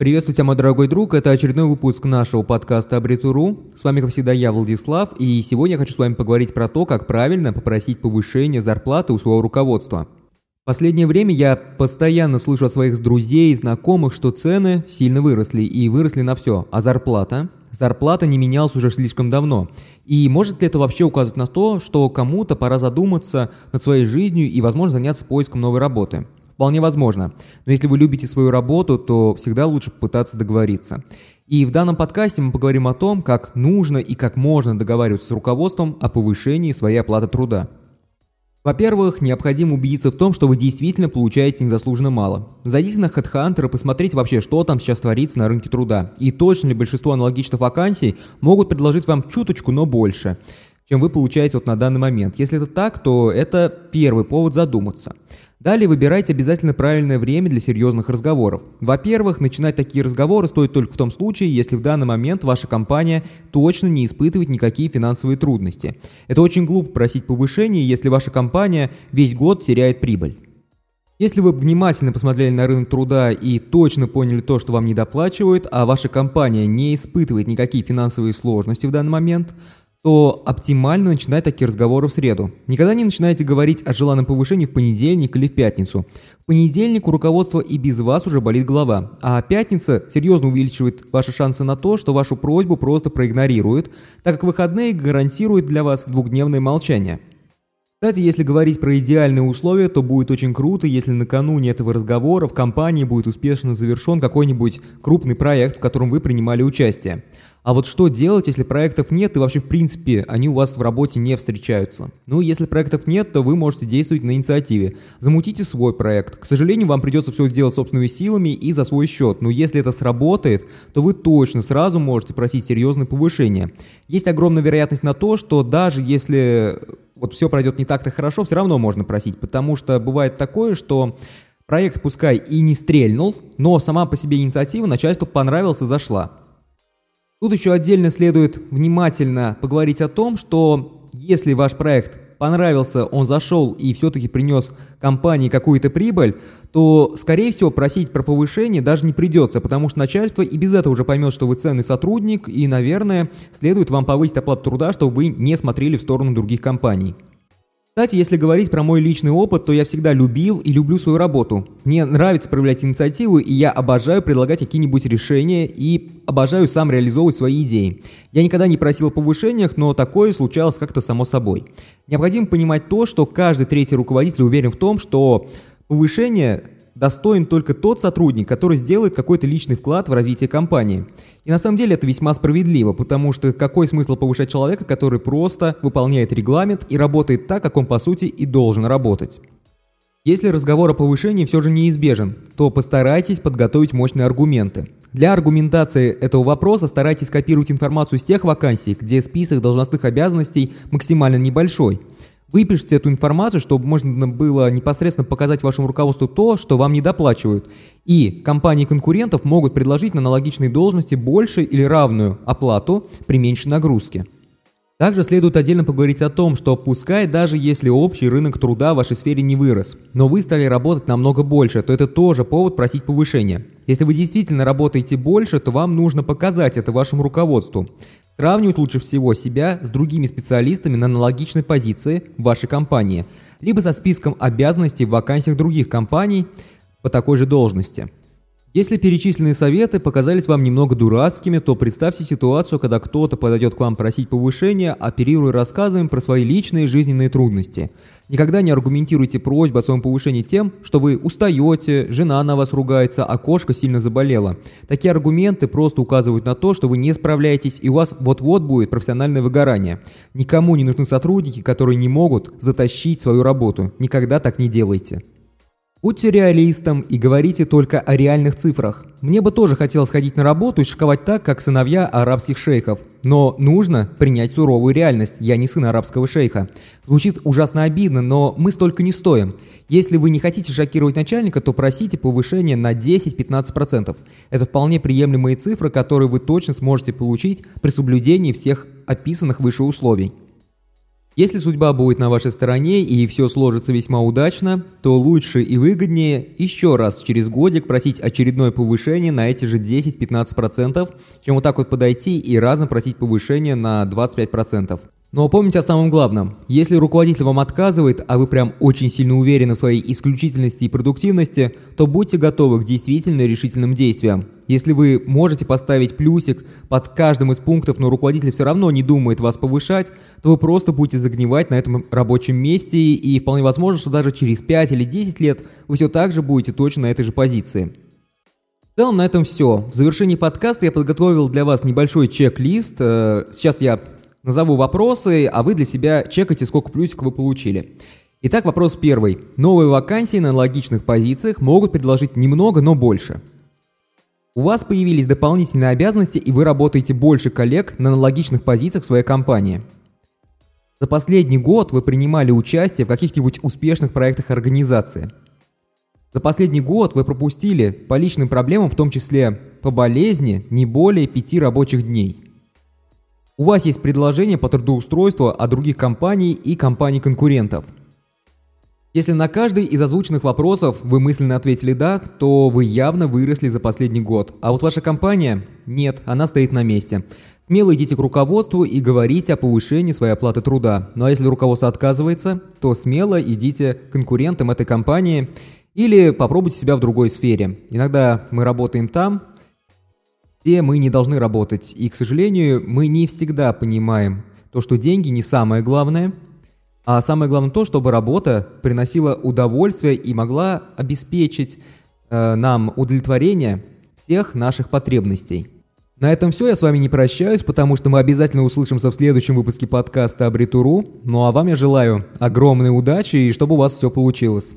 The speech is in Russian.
Приветствую тебя, мой дорогой друг. Это очередной выпуск нашего подкаста Абритуру. С вами, как всегда, я, Владислав, и сегодня я хочу с вами поговорить про то, как правильно попросить повышение зарплаты у своего руководства. В последнее время я постоянно слышу от своих друзей и знакомых, что цены сильно выросли, и выросли на все, а зарплата? Зарплата не менялась уже слишком давно. И может ли это вообще указывать на то, что кому-то пора задуматься над своей жизнью и, возможно, заняться поиском новой работы? Вполне возможно. Но если вы любите свою работу, то всегда лучше попытаться договориться. И в данном подкасте мы поговорим о том, как нужно и как можно договариваться с руководством о повышении своей оплаты труда. Во-первых, необходимо убедиться в том, что вы действительно получаете незаслуженно мало. Зайдите на HeadHunter и посмотрите вообще, что там сейчас творится на рынке труда. И точно ли большинство аналогичных вакансий могут предложить вам чуточку, но больше, чем вы получаете вот на данный момент. Если это так, то это первый повод задуматься. Далее выбирайте обязательно правильное время для серьезных разговоров. Во-первых, начинать такие разговоры стоит только в том случае, если в данный момент ваша компания точно не испытывает никакие финансовые трудности. Это очень глупо просить повышения, если ваша компания весь год теряет прибыль. Если вы внимательно посмотрели на рынок труда и точно поняли то, что вам недоплачивают, а ваша компания не испытывает никакие финансовые сложности в данный момент – то оптимально начинать такие разговоры в среду. Никогда не начинайте говорить о желанном повышении в понедельник или в пятницу. В понедельник у руководства и без вас уже болит голова, а пятница серьезно увеличивает ваши шансы на то, что вашу просьбу просто проигнорируют, так как выходные гарантируют для вас двухдневное молчание. Кстати, если говорить про идеальные условия, то будет очень круто, если накануне этого разговора в компании будет успешно завершен какой-нибудь крупный проект, в котором вы принимали участие. А вот что делать, если проектов нет и вообще в принципе они у вас в работе не встречаются? Ну, если проектов нет, то вы можете действовать на инициативе. Замутите свой проект. К сожалению, вам придется все сделать собственными силами и за свой счет. Но если это сработает, то вы точно сразу можете просить серьезное повышение. Есть огромная вероятность на то, что даже если вот все пройдет не так-то хорошо, все равно можно просить. Потому что бывает такое, что проект пускай и не стрельнул, но сама по себе инициатива начальству понравилась и зашла. Тут еще отдельно следует внимательно поговорить о том, что если ваш проект понравился, он зашел и все-таки принес компании какую-то прибыль, то, скорее всего, просить про повышение даже не придется, потому что начальство и без этого уже поймет, что вы ценный сотрудник, и, наверное, следует вам повысить оплату труда, чтобы вы не смотрели в сторону других компаний. Кстати, если говорить про мой личный опыт, то я всегда любил и люблю свою работу. Мне нравится проявлять инициативу, и я обожаю предлагать какие-нибудь решения и обожаю сам реализовывать свои идеи. Я никогда не просил о повышениях, но такое случалось как-то само собой. Необходимо понимать то, что каждый третий руководитель уверен в том, что повышение достоин только тот сотрудник, который сделает какой-то личный вклад в развитие компании. И на самом деле это весьма справедливо, потому что какой смысл повышать человека, который просто выполняет регламент и работает так, как он по сути и должен работать. Если разговор о повышении все же неизбежен, то постарайтесь подготовить мощные аргументы. Для аргументации этого вопроса старайтесь копировать информацию с тех вакансий, где список должностных обязанностей максимально небольшой – Выпишите эту информацию, чтобы можно было непосредственно показать вашему руководству то, что вам не доплачивают. И компании конкурентов могут предложить на аналогичной должности больше или равную оплату при меньшей нагрузке. Также следует отдельно поговорить о том, что пускай даже если общий рынок труда в вашей сфере не вырос, но вы стали работать намного больше, то это тоже повод просить повышения. Если вы действительно работаете больше, то вам нужно показать это вашему руководству. Сравнивать лучше всего себя с другими специалистами на аналогичной позиции в вашей компании, либо со списком обязанностей в вакансиях других компаний по такой же должности. Если перечисленные советы показались вам немного дурацкими, то представьте ситуацию, когда кто-то подойдет к вам просить повышения, оперируя рассказами про свои личные жизненные трудности. Никогда не аргументируйте просьбу о своем повышении тем, что вы устаете, жена на вас ругается, а кошка сильно заболела. Такие аргументы просто указывают на то, что вы не справляетесь и у вас вот-вот будет профессиональное выгорание. Никому не нужны сотрудники, которые не могут затащить свою работу. Никогда так не делайте. Будьте реалистом и говорите только о реальных цифрах. Мне бы тоже хотелось ходить на работу и шиковать так, как сыновья арабских шейхов. Но нужно принять суровую реальность. Я не сын арабского шейха. Звучит ужасно обидно, но мы столько не стоим. Если вы не хотите шокировать начальника, то просите повышение на 10-15%. Это вполне приемлемые цифры, которые вы точно сможете получить при соблюдении всех описанных выше условий. Если судьба будет на вашей стороне и все сложится весьма удачно, то лучше и выгоднее еще раз через годик просить очередное повышение на эти же 10-15%, чем вот так вот подойти и разом просить повышение на 25%. Но помните о самом главном. Если руководитель вам отказывает, а вы прям очень сильно уверены в своей исключительности и продуктивности, то будьте готовы к действительно решительным действиям. Если вы можете поставить плюсик под каждым из пунктов, но руководитель все равно не думает вас повышать, то вы просто будете загнивать на этом рабочем месте, и вполне возможно, что даже через 5 или 10 лет вы все так же будете точно на этой же позиции. В целом на этом все. В завершении подкаста я подготовил для вас небольшой чек-лист. Э, сейчас я Назову вопросы, а вы для себя чекайте, сколько плюсиков вы получили. Итак, вопрос первый. Новые вакансии на аналогичных позициях могут предложить немного, но больше. У вас появились дополнительные обязанности, и вы работаете больше коллег на аналогичных позициях в своей компании. За последний год вы принимали участие в каких-нибудь успешных проектах организации. За последний год вы пропустили по личным проблемам, в том числе по болезни, не более пяти рабочих дней – у вас есть предложение по трудоустройству от других компаний и компаний-конкурентов. Если на каждый из озвученных вопросов вы мысленно ответили «да», то вы явно выросли за последний год. А вот ваша компания – нет, она стоит на месте. Смело идите к руководству и говорите о повышении своей оплаты труда. Ну а если руководство отказывается, то смело идите к конкурентам этой компании или попробуйте себя в другой сфере. Иногда мы работаем там, где мы не должны работать. И, к сожалению, мы не всегда понимаем то, что деньги не самое главное, а самое главное то, чтобы работа приносила удовольствие и могла обеспечить э, нам удовлетворение всех наших потребностей. На этом все, я с вами не прощаюсь, потому что мы обязательно услышимся в следующем выпуске подкаста Абритуру. Ну а вам я желаю огромной удачи и чтобы у вас все получилось.